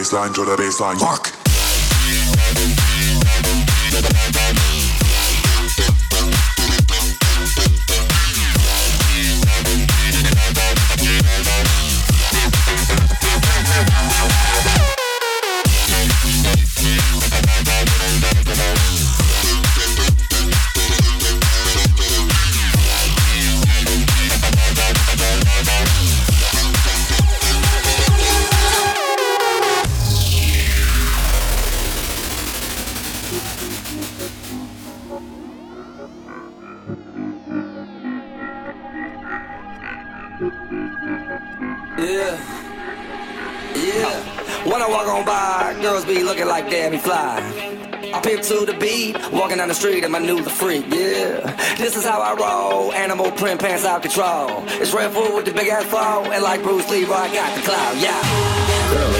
baseline, to the baseline. Mark. Yeah. Yeah. When I walk on by, girls be looking like Debbie Fly. I pimp to the beat, walking down the street in my new the freak, yeah. This is how I roll, animal print pants out control. It's Red Food with the big ass flow, and like Bruce Lee, I got the clout, yeah. Girl,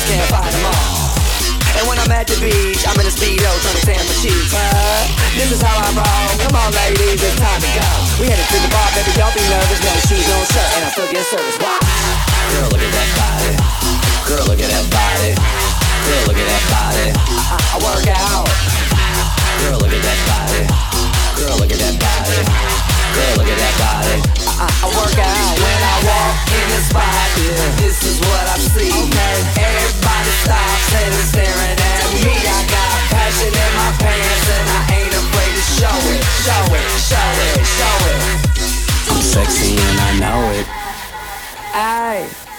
Just can't find them all. And when I'm at the beach, I'm in a speedo trying to tan my cheeks. Huh? This is how I roll. Come on, ladies, it's time to go. We headed to the bar, baby, don't be nervous. No shoes, no shirt, and I still get service. Why? Girl, look at that body. Girl, look at that body. Girl, look at that body. I, I work out. Girl, look at that body. Girl, look at that body. Girl, look at that body. I, I work out when I walk in the spot. Yeah. This is what I see. Okay. It,